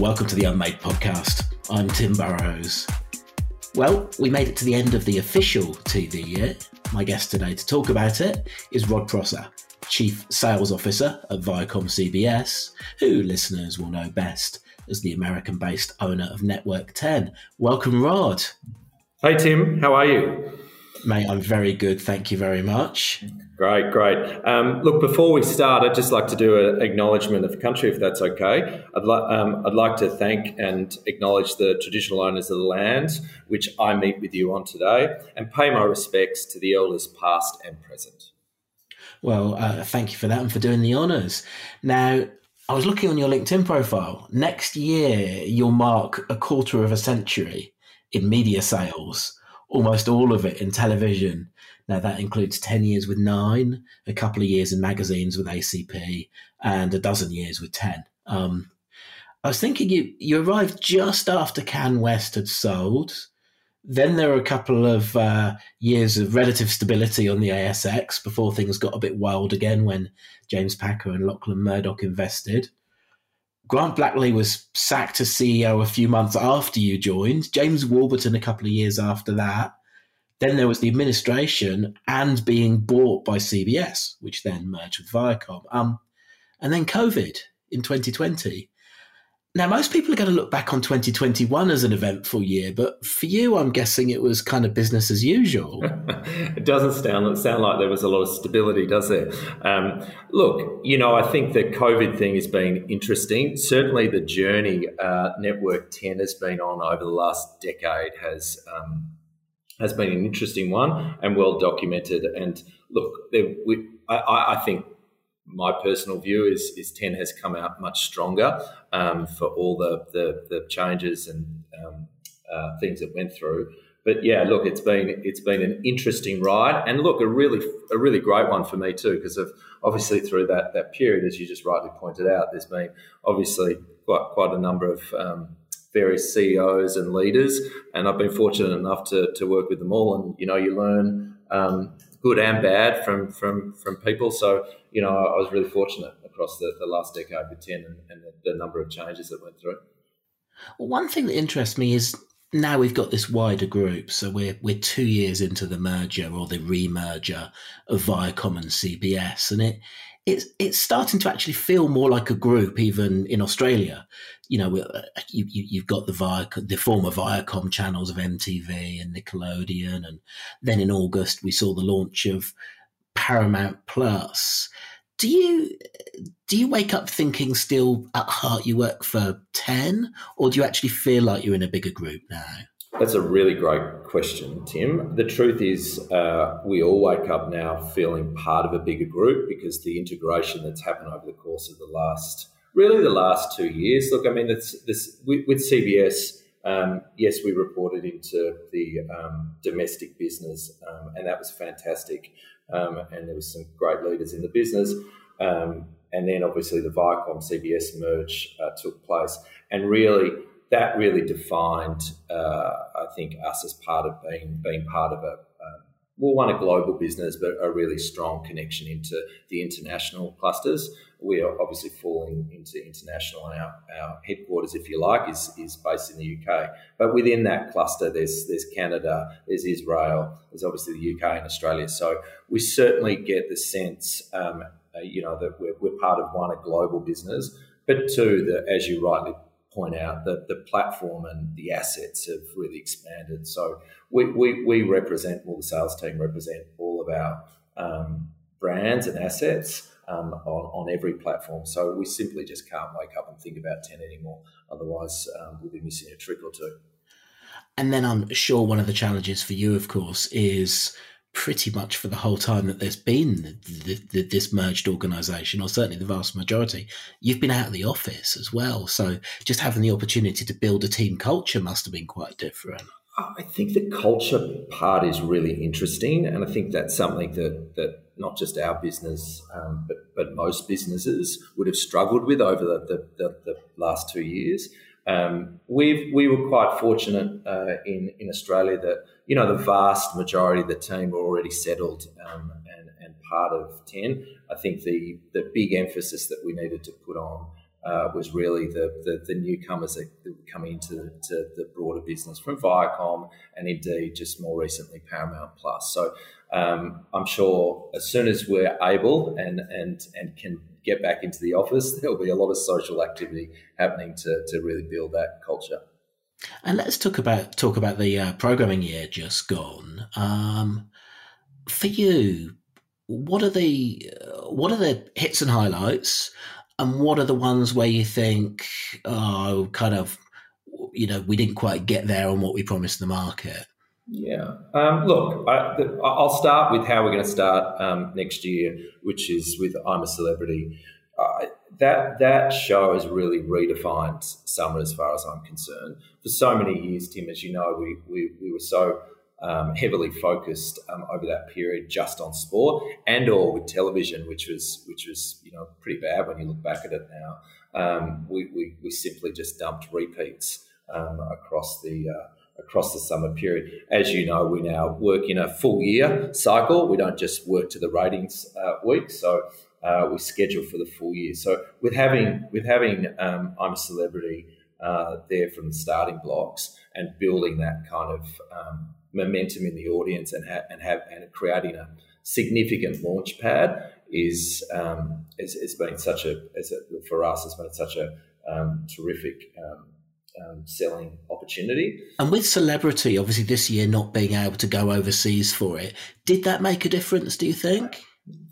Welcome to the Unmade podcast. I'm Tim Burrowes. Well, we made it to the end of the official TV year. My guest today to talk about it is Rod Prosser, Chief Sales Officer at Viacom CBS, who listeners will know best as the American based owner of Network 10. Welcome, Rod. Hey, Tim. How are you? Mate, I'm very good. Thank you very much. Great, great. Um, look, before we start, I'd just like to do an acknowledgement of the country, if that's okay. I'd, li- um, I'd like to thank and acknowledge the traditional owners of the land, which I meet with you on today, and pay my respects to the elders past and present. Well, uh, thank you for that and for doing the honours. Now, I was looking on your LinkedIn profile. Next year, you'll mark a quarter of a century in media sales, almost all of it in television now, that includes 10 years with Nine, a couple of years in magazines with ACP, and a dozen years with 10. Um, I was thinking you, you arrived just after CanWest had sold. Then there were a couple of uh, years of relative stability on the ASX before things got a bit wild again when James Packer and Lachlan Murdoch invested. Grant Blackley was sacked as CEO a few months after you joined. James Warburton a couple of years after that. Then there was the administration and being bought by CBS, which then merged with Viacom. Um, and then COVID in 2020. Now, most people are going to look back on 2021 as an eventful year, but for you, I'm guessing it was kind of business as usual. it doesn't sound, sound like there was a lot of stability, does it? Um, look, you know, I think the COVID thing has been interesting. Certainly, the journey uh, Network 10 has been on over the last decade has. Um, has been an interesting one and well documented. And look, there, we, I, I, think my personal view is, is 10 has come out much stronger um, for all the, the, the changes and um, uh, things that went through. But yeah, look, it's been it's been an interesting ride, and look, a really a really great one for me too, because of obviously through that that period, as you just rightly pointed out, there's been obviously quite quite a number of um, various CEOs and leaders, and I've been fortunate enough to, to work with them all. And you know, you learn um, good and bad from from from people. So you know, I was really fortunate across the, the last decade with ten and, and the, the number of changes that went through. Well, one thing that interests me is now we've got this wider group. So we're we're two years into the merger or the remerger of Viacom and CBS, and it it's it's starting to actually feel more like a group, even in Australia. You know, uh, you, you have got the Viacom, the former Viacom channels of MTV and Nickelodeon, and then in August we saw the launch of Paramount Plus. Do you do you wake up thinking still at heart you work for ten, or do you actually feel like you're in a bigger group now? That's a really great question, Tim. The truth is, uh, we all wake up now feeling part of a bigger group because the integration that's happened over the course of the last, really the last two years. Look, I mean, it's, this with, with CBS. Um, yes, we reported into the um, domestic business, um, and that was fantastic. Um, and there was some great leaders in the business. Um, and then obviously the Viacom CBS merge uh, took place, and really that really defined, uh, I think, us as part of being being part of a um, well, one a global business, but a really strong connection into the international clusters. We are obviously falling into international, and our, our headquarters, if you like, is, is based in the UK. But within that cluster, there's there's Canada, there's Israel, there's obviously the UK and Australia. So we certainly get the sense, um, uh, you know, that we're, we're part of one a global business, but two, that as you rightly point out that the platform and the assets have really expanded. So we, we, we represent, well, the sales team represent all of our um, brands and assets um, on, on every platform. So we simply just can't wake up and think about 10 anymore. Otherwise, um, we'll be missing a trick or two. And then I'm sure one of the challenges for you, of course, is pretty much for the whole time that there's been the, the, this merged organisation, or certainly the vast majority, you've been out of the office as well. So just having the opportunity to build a team culture must have been quite different. I think the culture part is really interesting, and I think that's something that that not just our business, um, but but most businesses would have struggled with over the the, the, the last two years. Um, we we were quite fortunate uh, in in Australia that you know the vast majority of the team were already settled um, and and part of ten. I think the the big emphasis that we needed to put on uh, was really the, the, the, newcomers that were coming into the, the broader business from Viacom and indeed just more recently Paramount Plus. So um, I'm sure as soon as we're able and, and, and can get back into the office, there'll be a lot of social activity happening to, to really build that culture. And let's talk about talk about the uh, programming year just gone. Um, for you, what are the uh, what are the hits and highlights? And what are the ones where you think, oh, kind of, you know, we didn't quite get there on what we promised the market? Yeah. Um, look, I, will start with how we're going to start um, next year, which is with I'm a Celebrity. Uh, that that show has really redefined summer as far as I'm concerned. For so many years, Tim, as you know, we, we, we were so um, heavily focused um, over that period just on sport and or with television, which was which was you know pretty bad when you look back at it now. Um, we, we, we, simply just dumped repeats um, across the uh, across the summer period. As you know, we now work in a full year cycle. We don't just work to the ratings uh, week, so uh, we schedule for the full year. So with having with having um, I'm a Celebrity uh, there from the starting blocks and building that kind of um, momentum in the audience and ha- and have and creating a significant launch pad is um, been such a, as a for us has been such a um, terrific um, um, selling opportunity. And with celebrity, obviously this year not being able to go overseas for it, did that make a difference? Do you think?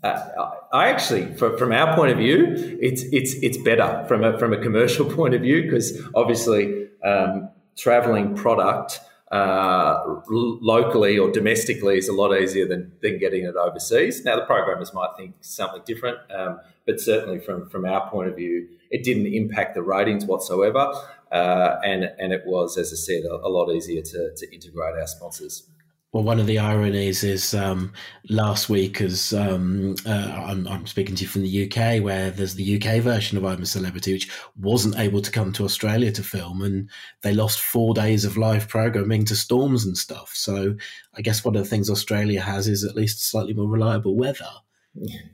Uh, I actually, from, from our point of view, it's it's it's better from a from a commercial point of view because obviously um, traveling product uh, locally or domestically is a lot easier than, than getting it overseas. Now, the programmers might think something different, um, but certainly from, from our point of view, it didn't impact the ratings whatsoever. Uh, and, and it was, as I said, a, a lot easier to, to integrate our sponsors. Well, one of the ironies is um, last week, as um, uh, I'm, I'm, speaking to you from the UK, where there's the UK version of I'm a Celebrity, which wasn't able to come to Australia to film, and they lost four days of live programming to storms and stuff. So I guess one of the things Australia has is at least slightly more reliable weather.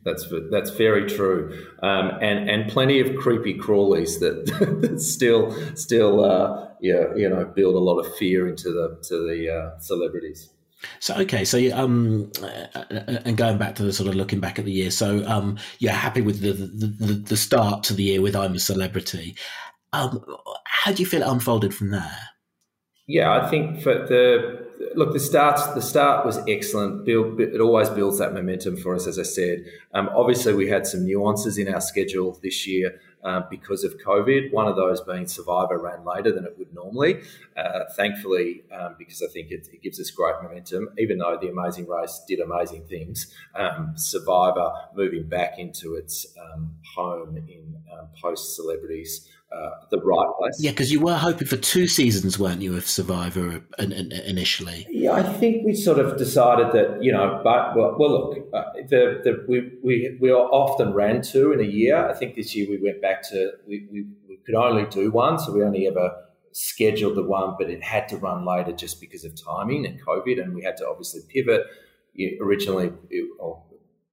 That's that's very true, um, and and plenty of creepy crawlies that, that still still uh, yeah you know build a lot of fear into the to the uh, celebrities. So okay, so um, uh, uh, and going back to the sort of looking back at the year, so um, you're happy with the the, the start to the year with I'm a Celebrity. Um, how do you feel it unfolded from there? Yeah, I think for the look, the start the start was excellent. Build, it always builds that momentum for us, as I said. Um, obviously, we had some nuances in our schedule this year uh, because of COVID. One of those being Survivor ran later than it would normally. Uh, thankfully, um, because I think it, it, gives us great momentum, even though the Amazing Race did amazing things. Um, Survivor moving back into its um, home in um, post celebrities. Uh, the right place. Yeah, because you were hoping for two seasons, weren't you, of Survivor initially? Yeah, I think we sort of decided that you know, but well, well look, uh, the, the we we we often ran two in a year. I think this year we went back to we, we, we could only do one, so we only ever scheduled the one, but it had to run later just because of timing and COVID, and we had to obviously pivot. originally, it, or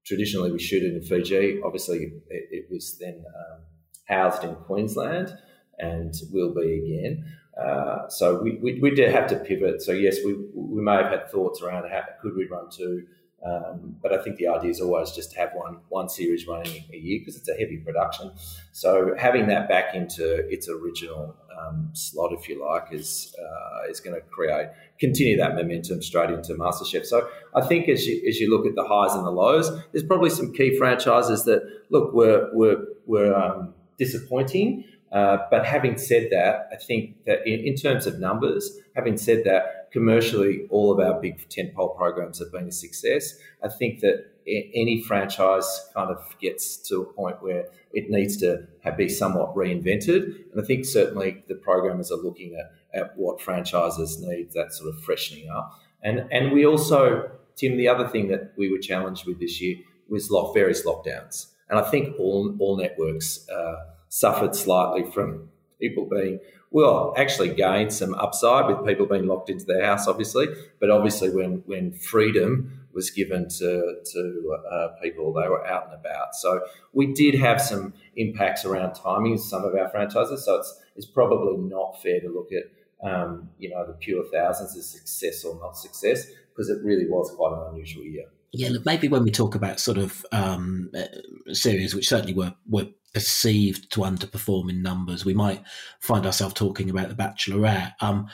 traditionally, we shoot it in Fiji. Obviously, it, it was then. Um, housed in Queensland and will be again. Uh, so we, we, we, did have to pivot. So yes, we, we may have had thoughts around how could we run two, um, but I think the idea is always just to have one one series running a year because it's a heavy production. So having that back into its original um, slot, if you like, is uh, is going to create continue that momentum straight into MasterChef. So I think as you as you look at the highs and the lows, there's probably some key franchises that look we were were were um, disappointing. Uh, but having said that, I think that in, in, terms of numbers, having said that, commercially, all of our big tentpole programs have been a success. I think that any franchise kind of gets to a point where it needs to have, be somewhat reinvented. And I think certainly the programmers are looking at, at what franchises need that sort of freshening up. And, and we also, Tim, the other thing that we were challenged with this year was lock, various lockdowns. And I think all, all networks uh, suffered slightly from people being, well, actually gained some upside with people being locked into their house, obviously. But obviously, when, when freedom was given to to uh, people. They were out and about. So we did have some impacts around timing some of our franchises. So it's it's probably not fair to look at um, you know the pure thousands as success or not success because it really was quite an unusual year. Yeah, look, maybe when we talk about sort of um, uh, series which certainly were were perceived to underperform in numbers, we might find ourselves talking about the Bachelorette. Um,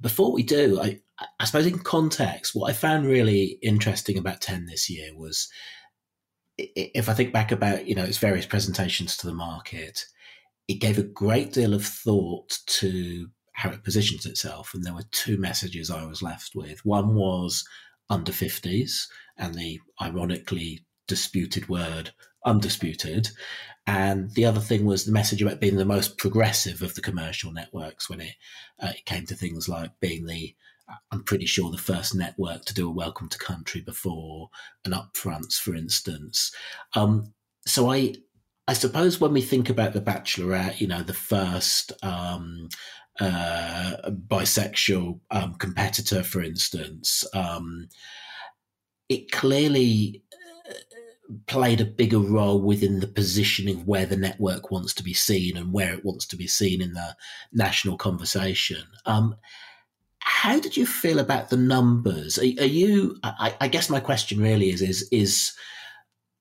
before we do, I, I suppose in context, what I found really interesting about Ten this year was, if I think back about you know its various presentations to the market, it gave a great deal of thought to how it positions itself, and there were two messages I was left with. One was under 50s and the ironically disputed word undisputed. And the other thing was the message about being the most progressive of the commercial networks when it, uh, it came to things like being the, I'm pretty sure, the first network to do a welcome to country before an upfronts, for instance. Um, so I, I suppose when we think about the Bachelorette, you know, the first um, uh, bisexual um, competitor, for instance, um, it clearly uh, played a bigger role within the positioning of where the network wants to be seen and where it wants to be seen in the national conversation. Um, how did you feel about the numbers? Are, are you? I, I, guess my question really is: is is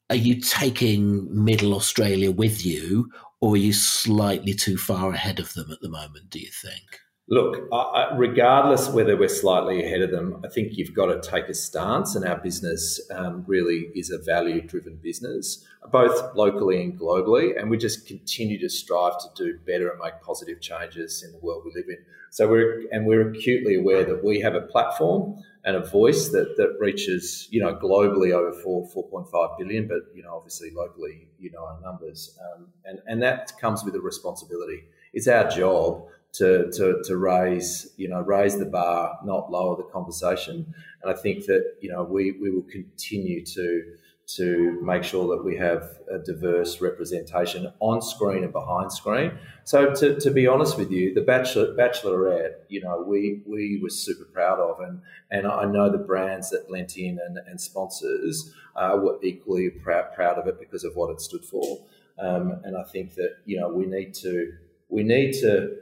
are you taking Middle Australia with you, or are you slightly too far ahead of them at the moment? Do you think? Look, regardless whether we're slightly ahead of them, I think you've got to take a stance, and our business um, really is a value driven business, both locally and globally. And we just continue to strive to do better and make positive changes in the world we live in. So we're and we're acutely aware that we have a platform and a voice that, that reaches, you know, globally over four, 4.5 billion, but, you know, obviously locally, you know, our numbers. Um, and, and that comes with a responsibility. It's our job to, to, to raise, you know, raise the bar, not lower the conversation. And I think that, you know, we, we will continue to, to make sure that we have a diverse representation on screen and behind screen. So to, to be honest with you, the Bachelor, Bachelorette, you know, we, we were super proud of, and, and I know the brands that lent in and, and sponsors uh, were equally proud, proud of it because of what it stood for. Um, and I think that, you know, we need to, we need to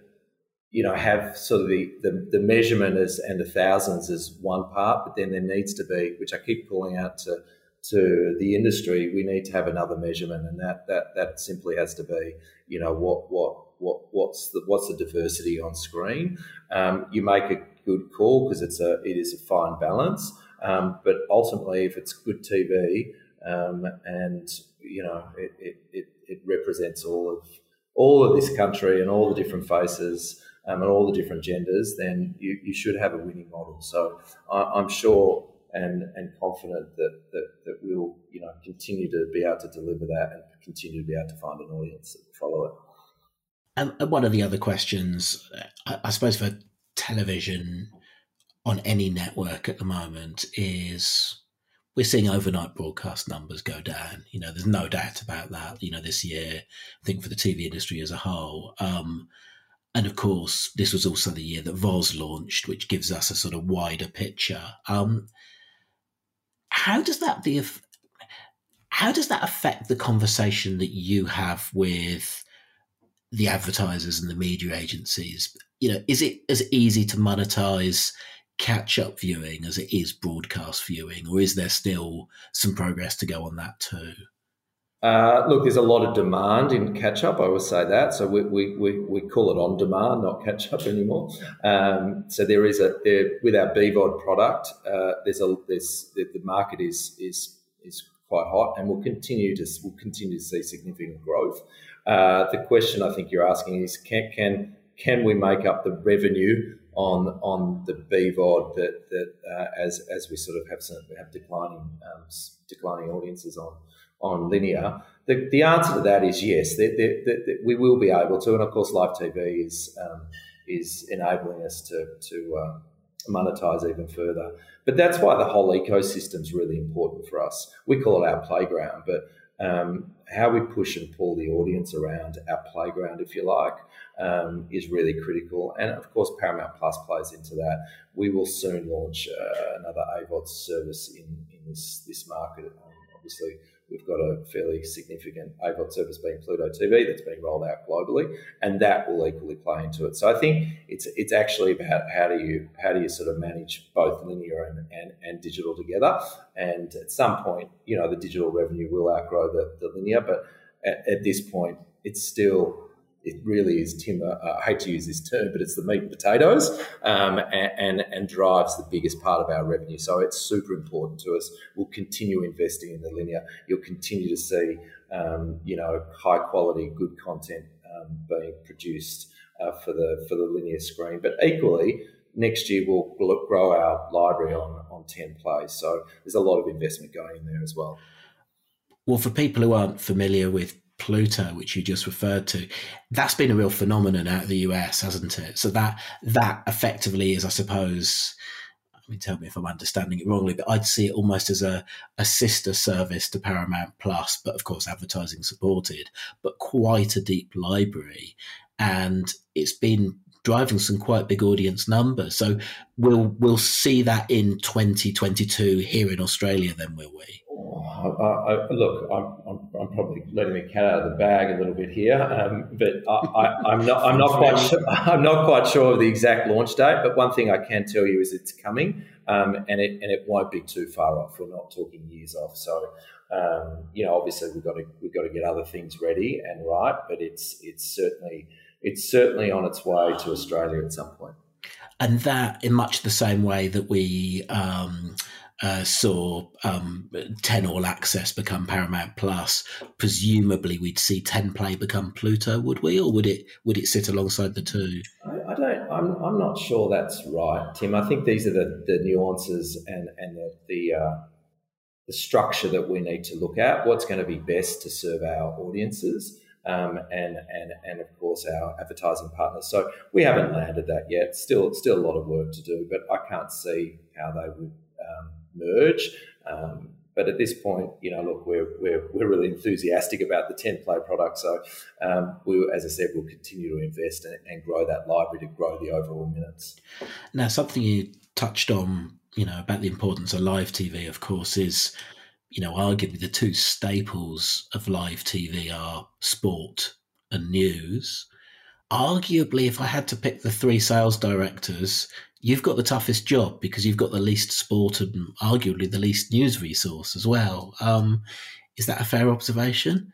you know, have sort of the, the, the measurement as and the thousands as one part, but then there needs to be, which I keep calling out to to the industry, we need to have another measurement, and that that that simply has to be, you know, what what what what's the what's the diversity on screen. Um, you make a good call because it's a it is a fine balance, um, but ultimately, if it's good TV um, and you know it, it, it, it represents all of all of this country and all the different faces um, and all the different genders, then you, you should have a winning model. So I, am sure and, and confident that, that, that we'll you know continue to be able to deliver that and continue to be able to find an audience that follow it. And one of the other questions, I, I suppose, for television on any network at the moment is we're seeing overnight broadcast numbers go down. You know, there's no doubt about that. You know, this year, I think for the TV industry as a whole. Um, and of course, this was also the year that VOZ launched, which gives us a sort of wider picture. Um, how does that be? How does that affect the conversation that you have with the advertisers and the media agencies? You know, is it as easy to monetize catch up viewing as it is broadcast viewing, or is there still some progress to go on that too? Uh, look, there's a lot of demand in catch up. I would say that. So we, we, we, we call it on demand, not catch up anymore. Um, so there is a there, with our BVOD product. Uh, there's a there's the, the, market is is is quite hot, and we'll continue to we'll continue to see significant growth. Uh, the question I think you're asking is can can can we make up the revenue on on the BVOD that that uh, as as we sort of have some have declining um, declining audiences on on linear? The, the answer to that is yes. They, we will be able to, and of course, live TV is um, is enabling us to to uh, monetize even further. But that's why the whole ecosystem is really important for us. We call it our playground, but um, how we push and pull the audience around our playground, if you like, um, is really critical. And of course, Paramount Plus plays into that. We will soon launch uh, another AVOD service in, in this, this market. Um, obviously, we've got a fairly significant AVOD service being Pluto TV that's being rolled out globally, and that will equally play into it. So I think it's it's actually about how do you how do you sort of manage both linear and, and, and digital together. And at some point, you know, the digital revenue will outgrow the, the linear, but at, at this point, it's still it really is Tim. Uh, I hate to use this term, but it's the meat and potatoes, um, and, and, and drives the biggest part of our revenue. So it's super important to us. We'll continue investing in the linear. You'll continue to see, um, you know, high quality, good content um, being produced uh, for the for the linear screen. But equally, next year we'll grow our library on on ten plays. So there's a lot of investment going in there as well. Well, for people who aren't familiar with Pluto, which you just referred to, that's been a real phenomenon out of the US, hasn't it? So that that effectively is, I suppose, I mean, tell me if I'm understanding it wrongly, but I'd see it almost as a, a sister service to Paramount Plus, but of course advertising supported, but quite a deep library. And it's been driving some quite big audience numbers. So we'll we'll see that in 2022 here in Australia, then will we? I, I, look, I'm, I'm, I'm, probably letting the cat out of the bag a little bit here, um, but I, am not I'm not quite sure, I'm not quite sure of the exact launch date. But one thing I can tell you is it's coming, um, and it and it won't be too far off. We're not talking years off. So um, you know, obviously we've got to we've got to get other things ready and right, but it's it's certainly it's certainly on its way to Australia at some point. And that, in much the same way that we um, uh, saw um, 10 All Access become Paramount Plus, presumably we'd see 10 Play become Pluto, would we? Or would it would it sit alongside the two? I, I don't, I'm, I'm not sure that's right, Tim. I think these are the, the nuances and, and the, the, uh, the structure that we need to look at. What's going to be best to serve our audiences? Um, and and and of course our advertising partners. So we haven't landed that yet. Still, still a lot of work to do, but I can't see how they would um, merge. Um, but at this point, you know, look, we're, we're, we're really enthusiastic about the 10 play product. So, um, we, as I said, we'll continue to invest and, and grow that library to grow the overall minutes. Now, something you touched on, you know, about the importance of live TV, of course, is, you know, arguably the two staples of live TV are sport and news. Arguably, if I had to pick the three sales directors, you've got the toughest job because you've got the least sport and arguably the least news resource as well. Um, is that a fair observation?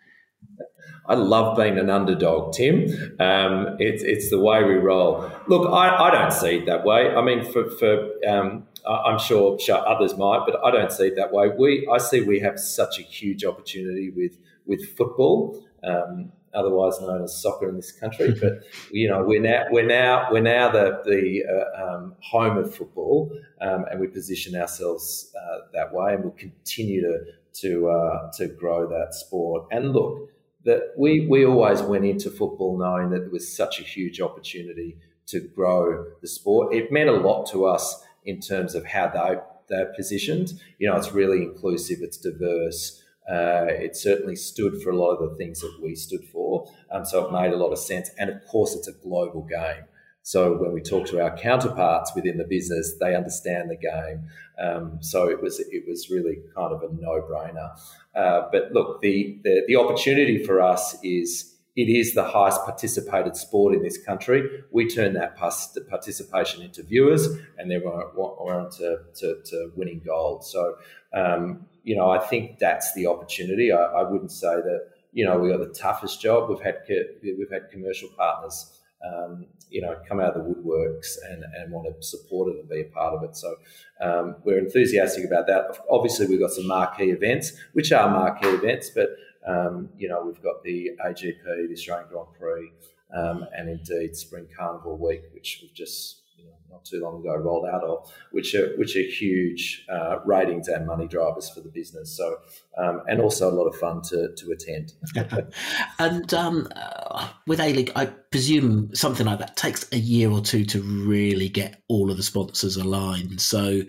I love being an underdog, Tim. Um, it's it's the way we roll. Look, I, I don't see it that way. I mean, for for um, I'm sure others might, but I don't see it that way. We I see we have such a huge opportunity with with football. Um, otherwise known as soccer in this country. but you know, we're now we're now we're now the the uh, um, home of football, um, and we position ourselves uh, that way, and we'll continue to to uh, to grow that sport. And look, that we we always went into football knowing that there was such a huge opportunity to grow the sport. It meant a lot to us in terms of how they they're positioned. You know, it's really inclusive, it's diverse. Uh, it certainly stood for a lot of the things that we stood for. Um, so it made a lot of sense. And of course, it's a global game. So when we talk to our counterparts within the business, they understand the game. Um, so it was it was really kind of a no brainer. Uh, but look, the, the the opportunity for us is it is the highest participated sport in this country. We turn that participation into viewers, and then we're, we're on to, to, to winning gold. So, um, you know, I think that's the opportunity. I, I, wouldn't say that you know we got the toughest job. We've had we've had commercial partners. Um, you know, come out of the woodworks and, and want to support it and be a part of it. So um, we're enthusiastic about that. Obviously, we've got some marquee events, which are marquee events, but um, you know, we've got the AGP, the Australian Grand Prix, um, and indeed Spring Carnival Week, which we've just you know, not too long ago rolled out of, which are which are huge uh, ratings and money drivers for the business. So, um, and also a lot of fun to to attend. and um, uh, with A League, I presume something like that takes a year or two to really get all of the sponsors aligned. So,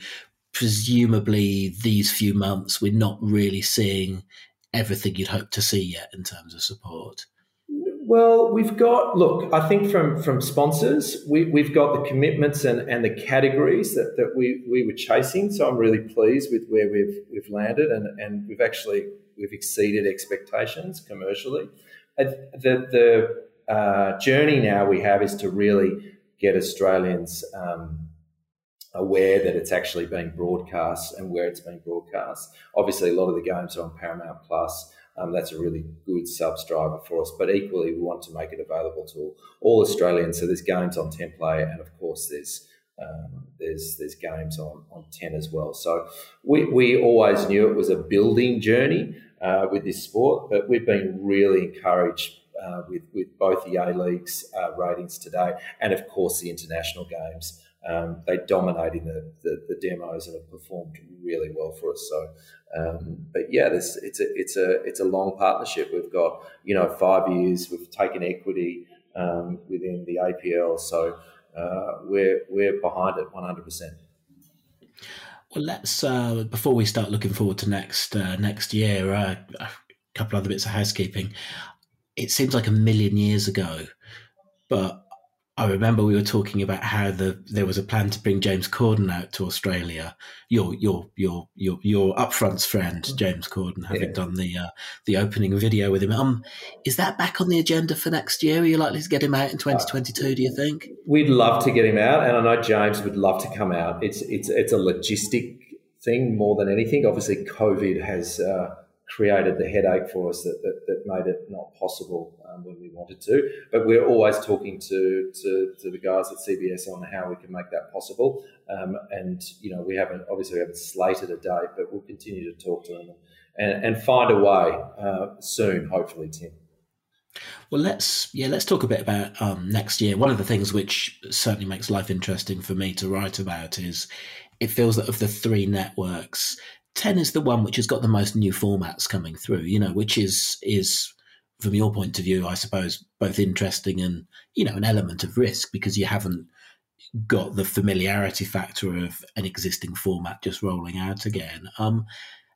presumably, these few months we're not really seeing everything you'd hope to see yet in terms of support? Well, we've got look. I think from from sponsors, we, we've got the commitments and, and the categories that, that we, we were chasing. So I'm really pleased with where we've we've landed, and, and we've actually we've exceeded expectations commercially. The the uh, journey now we have is to really get Australians um, aware that it's actually being broadcast and where it's being broadcast. Obviously, a lot of the games are on Paramount Plus. Um, that's a really good subscriber for us. But equally, we want to make it available to all, Australians. So there's games on 10 Play, and of course, there's um, there's there's games on, on 10 as well. So we, we always knew it was a building journey uh, with this sport, but we've been really encouraged uh, with, with both the A League's uh, ratings today and, of course, the international games. Um, they dominated the, the, the, demos and have performed really well for us. So, um, but yeah, this, it's a it's a it's a long partnership. We've got you know five years. We've taken equity um, within the APL, so uh, we're we're behind it one hundred percent. Well, let's uh, before we start looking forward to next uh, next year. Uh, a couple other bits of housekeeping. It seems like a million years ago, but I remember we were talking about how the there was a plan to bring James Corden out to Australia. Your your your your your upfronts friend mm. James Corden, having yeah. done the uh, the opening video with him. Um, is that back on the agenda for next year? Are you likely to get him out in 2022? Do you think? We'd love to get him out, and I know James would love to come out. It's it's it's a logistic thing more than anything. Obviously, COVID has. Uh, created the headache for us that, that, that made it not possible um, when we wanted to. But we're always talking to, to, to, the guys at CBS on how we can make that possible. Um, and, you know, we haven't, obviously, we haven't slated a date, but we'll continue to talk to them and, and find a way uh, soon, hopefully, Tim. Well, let's yeah, let's talk a bit about um, next year. One of the things which certainly makes life interesting for me to write about is it feels that of the three networks, 10 is the one which has got the most new formats coming through, you know, which is is from your point of view, I suppose, both interesting and, you know, an element of risk because you haven't got the familiarity factor of an existing format just rolling out again. Um,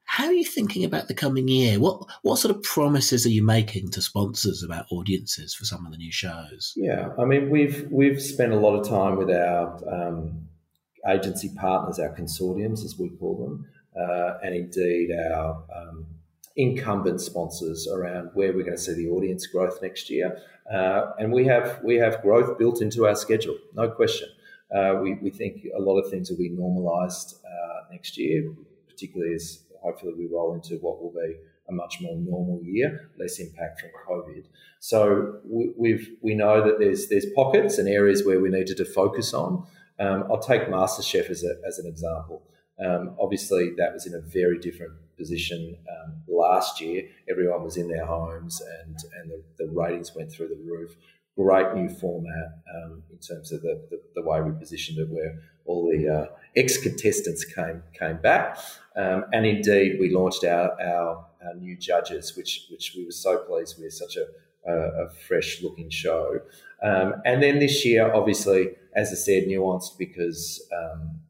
how are you thinking about the coming year? What what sort of promises are you making to sponsors about audiences for some of the new shows? Yeah, I mean we've we've spent a lot of time with our um, agency partners, our consortiums as we call them, uh, and indeed our um, incumbent sponsors around where we're going to see the audience growth next year. Uh, and we have we have growth built into our schedule, no question. Uh, we, we think a lot of things will be normalised uh, next year, particularly as hopefully we roll into what will be a much more normal year, less impact from COVID. So we, we've we know that there's there's pockets and areas where we needed to focus on. Um, I'll take MasterChef as, a, as an example. Um, obviously, that was in a very different position um, last year. Everyone was in their homes, and and the, the ratings went through the roof. Great new format um, in terms of the, the, the, way we positioned it, where all the uh, ex contestants came came back, um, and indeed we launched our, our, our new judges, which which we were so pleased with, such a a, a fresh looking show. Um, and then this year, obviously, as I said, nuanced because um,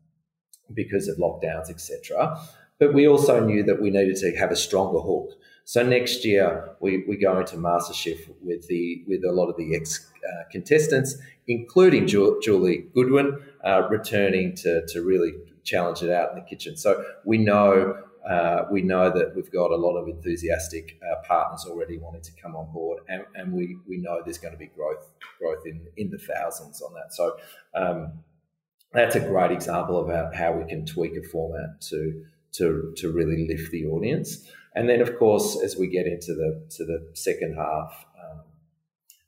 because of lockdowns, etc. But we also knew that we needed to have a stronger hook. So next year we, we go into MasterChef with the with a lot of the ex uh, contestants, including Ju- Julie Goodwin, uh, returning to, to really challenge it out in the kitchen. So we know uh, we know that we've got a lot of enthusiastic uh, partners already wanting to come on board, and, and we, we know there's going to be growth growth in, in the thousands on that. So um, that's a great example about how we can tweak a format to to to really lift the audience. And then, of course, as we get into the to the second half, um,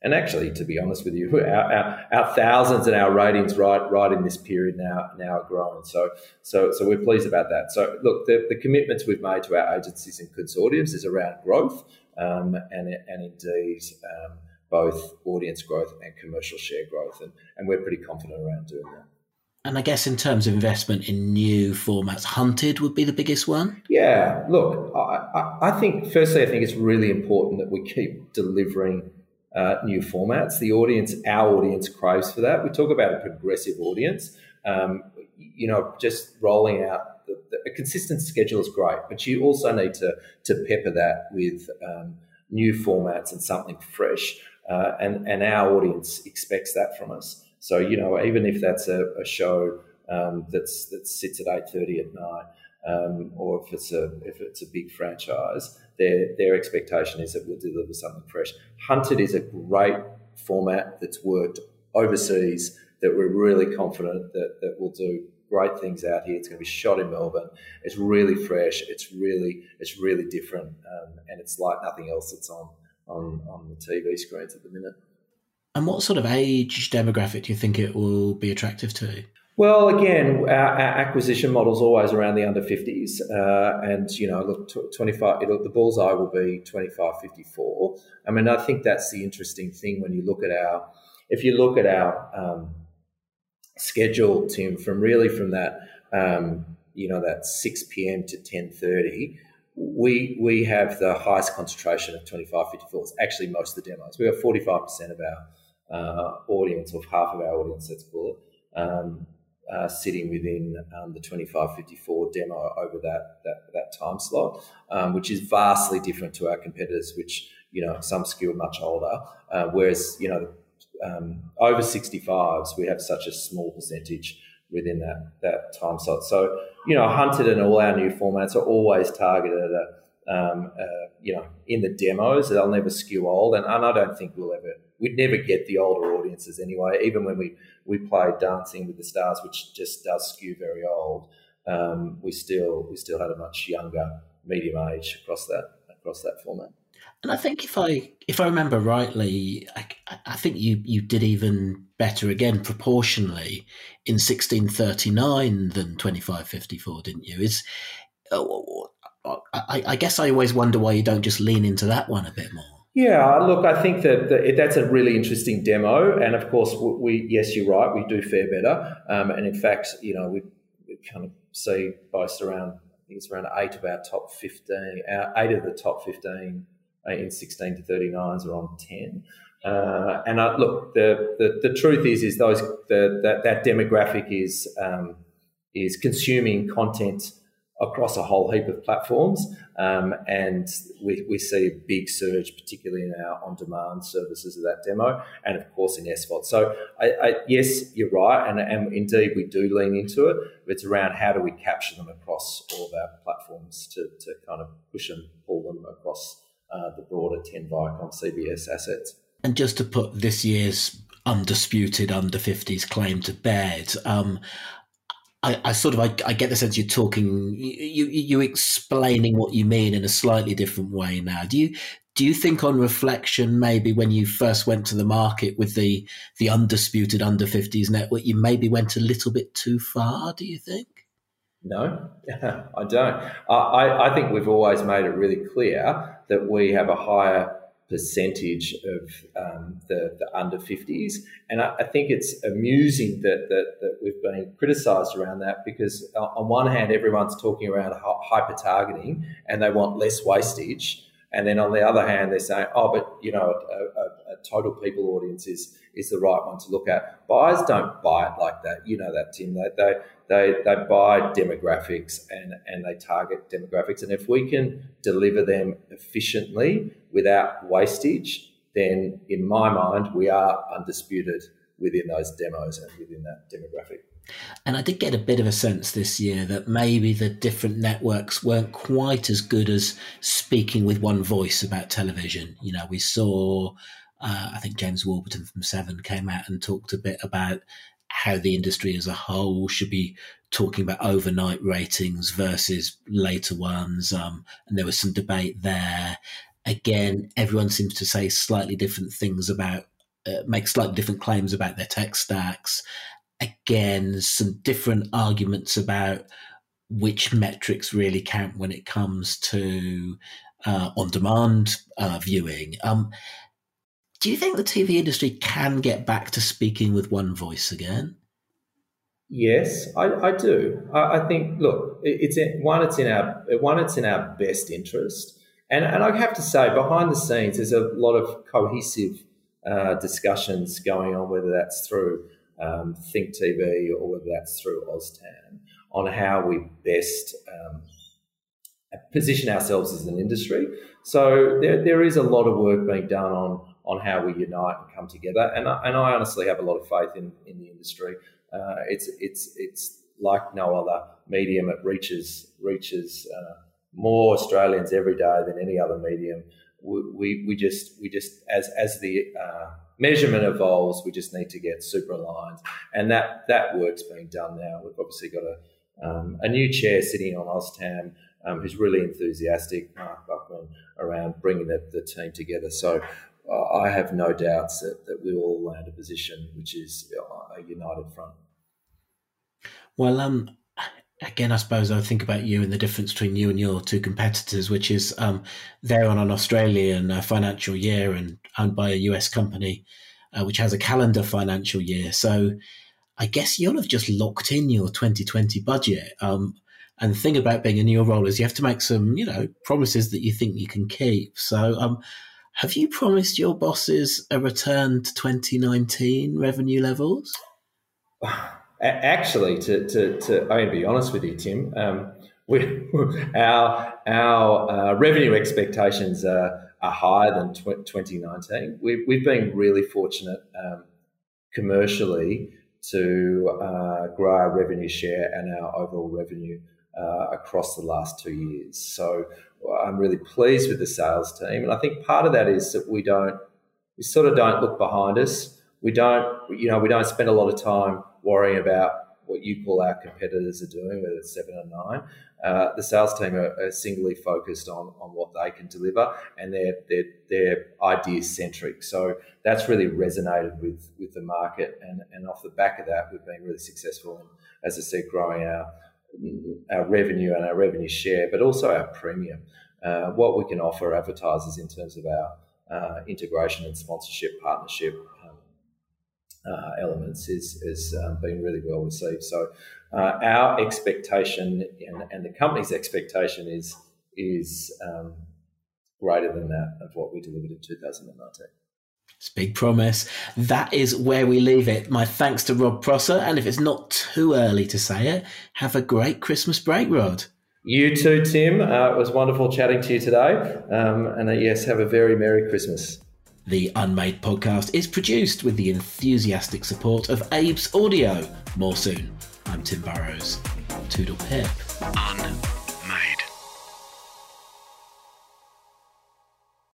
and actually, to be honest with you, our, our, our, thousands and our ratings right right in this period now now are growing. So so so we're pleased about that. So look, the, the commitments we've made to our agencies and consortiums is around growth, um, and and indeed. Um, both audience growth and commercial share growth, and, and we're pretty confident around doing that. And I guess in terms of investment in new formats, Hunted would be the biggest one. Yeah, look, I, I think firstly, I think it's really important that we keep delivering uh, new formats. The audience, our audience, craves for that. We talk about a progressive audience. Um, you know, just rolling out the, a consistent schedule is great, but you also need to to pepper that with um, new formats and something fresh. Uh, and and our audience expects that from us. So you know, even if that's a, a show um, that's that sits at eight thirty at night, um, or if it's a if it's a big franchise, their their expectation is that we'll deliver something fresh. Hunted is a great format that's worked overseas that we're really confident that that will do great things out here. It's going to be shot in Melbourne. It's really fresh. It's really it's really different, um, and it's like nothing else that's on on on the TV screens at the minute. And what sort of age demographic do you think it will be attractive to? Well, again, our, our acquisition model is always around the under 50s. Uh, and, you know, look, 25, the bullseye will be 25, 54. I mean, I think that's the interesting thing when you look at our, if you look at our um, schedule, Tim, from really from that, um, you know, that 6 p.m. to 10.30, we we have the highest concentration of 25, 54s. Actually, most of the demos. We have 45% of our uh, audience, or half of our audience, let's call it, um, uh, sitting within um, the 2554 demo over that that, that time slot, um, which is vastly different to our competitors, which you know some skew much older. Uh, whereas you know um, over 65s, we have such a small percentage within that that time slot. So you know, Hunted and all our new formats are always targeted at um, uh, you know, in the demos, they'll never skew old, and, and I don't think we'll ever, we'd never get the older audiences anyway. Even when we we played Dancing with the Stars, which just does skew very old, um, we still we still had a much younger medium age across that across that format. And I think if I if I remember rightly, I, I think you you did even better again proportionally in 1639 than 2554, didn't you? Is uh, I, I, guess I always wonder why you don't just lean into that one a bit more. Yeah, look, I think that, that that's a really interesting demo, and of course, we yes, you're right, we do fare better, um, and in fact, you know, we, we kind of see based around I think it's around eight of our top fifteen, eight of the top fifteen in sixteen to thirty nines are on ten. Uh, and look, the, the, the truth is, is those the, that that demographic is um, is consuming content across a whole heap of platforms. Um, and we, we see a big surge, particularly in our on demand services of that demo, and of course in SVOD. So, I, I, yes, you're right. And, and indeed, we do lean into it. It's around how do we capture them across all of our platforms to, to kind of push and pull them across uh, the broader 10 Viacom CBS assets. And just to put this year's undisputed under 50s claim to bed, um, I, I, sort of I, I, get the sense you're talking you you explaining what you mean in a slightly different way now. Do you do you think on reflection maybe when you first went to the market with the the undisputed under 50s network you maybe went a little bit too far, do you think? No, I don't. I, I think we've always made it really clear that we have a higher percentage of um, the, the under 50s. And I, I, think it's amusing that, that, that we've been criticised around that because, on one hand, everyone's talking around hyper targeting and they want less wastage. And then on the other hand, they're saying, oh, but you know, a, a, a, total people audience is is the right one to look at. Buyers don't buy it like that. You know that, Tim. They they they, they buy demographics and and they target demographics. And if we can deliver them efficiently without wastage, then in my mind, we are undisputed within those demos and within that demographic. And I did get a bit of a sense this year that maybe the different networks weren't quite as good as speaking with one voice about television. You know, we saw, uh, I think James Warburton from Seven came out and talked a bit about how the industry as a whole should be talking about overnight ratings versus later ones. Um, and there was some debate there. Again, everyone seems to say slightly different things about, uh, make slightly different claims about their tech stacks again some different arguments about which metrics really count when it comes to uh, on demand uh, viewing. Um, do you think the TV industry can get back to speaking with one voice again? Yes, I, I do. I, I, think. Look, it's in, one. It's in our one. It's in our best interest, and and I have to say, behind the scenes, there's a lot of cohesive uh, discussions going on, whether that's through um, Think TV or whether that's through OzTAM, on how we best um, position ourselves as an industry. So there, there is a lot of work being done on on how we unite and come together. And I, and I honestly have a lot of faith in, in the industry. Uh, it's it's it's like no other medium. It reaches reaches uh, more Australians every day than any other medium. We, we, we just we just as as the uh, measurement evolves, we just need to get super aligned, and that that work's being done now. We've obviously got a um, a new chair sitting on OzTAM um, who's really enthusiastic, Mark Buckman, around bringing the, the team together. So I have no doubts that, that we will land a position which is a united front. Well, um, again, I suppose I think about you and the difference between you and your two competitors, which is um, they're on an Australian uh, financial year and owned by a US company, uh, which has a calendar financial year. So I guess you'll have just locked in your 2020 budget. Um, and the thing about being in your role is you have to make some, you know, promises that you think you can keep. So, um, have you promised your bosses a return to 2019 revenue levels? Actually, to, to, to I mean, be honest with you, Tim, um, we, our our uh, revenue expectations are, are higher than tw- 2019. We've, we've been really fortunate um, commercially to uh, grow our revenue share and our overall revenue uh, across the last two years. So I'm really pleased with the sales team, and I think part of that is that we don't, we sort of don't look behind us. We don't, you know, we don't spend a lot of time worrying about what you call our competitors are doing, whether it's seven or nine. Uh, the sales team are, are, singly focused on, on what they can deliver, and they're they're, they're idea centric. So that's really resonated with with the market, and and off the back of that, we've been really successful in, as I said, growing our our revenue and our revenue share, but also our premium. Uh, what we can offer advertisers in terms of our uh, integration and sponsorship partnership um, uh, elements is has um, really well received. So uh, our expectation and, and, the company's expectation is is um, greater than that of what we delivered in 2019. It's big promise. That is where we leave it. My thanks to Rod Prosser. And if it's not too early to say it, have a great Christmas break, Rod. You too, Tim. Uh, it was wonderful chatting to you today. Um, and uh, yes, have a very Merry Christmas. The Unmade podcast is produced with the enthusiastic support of Abe's Audio. More soon. I'm Tim Burrowes. Toodle pip.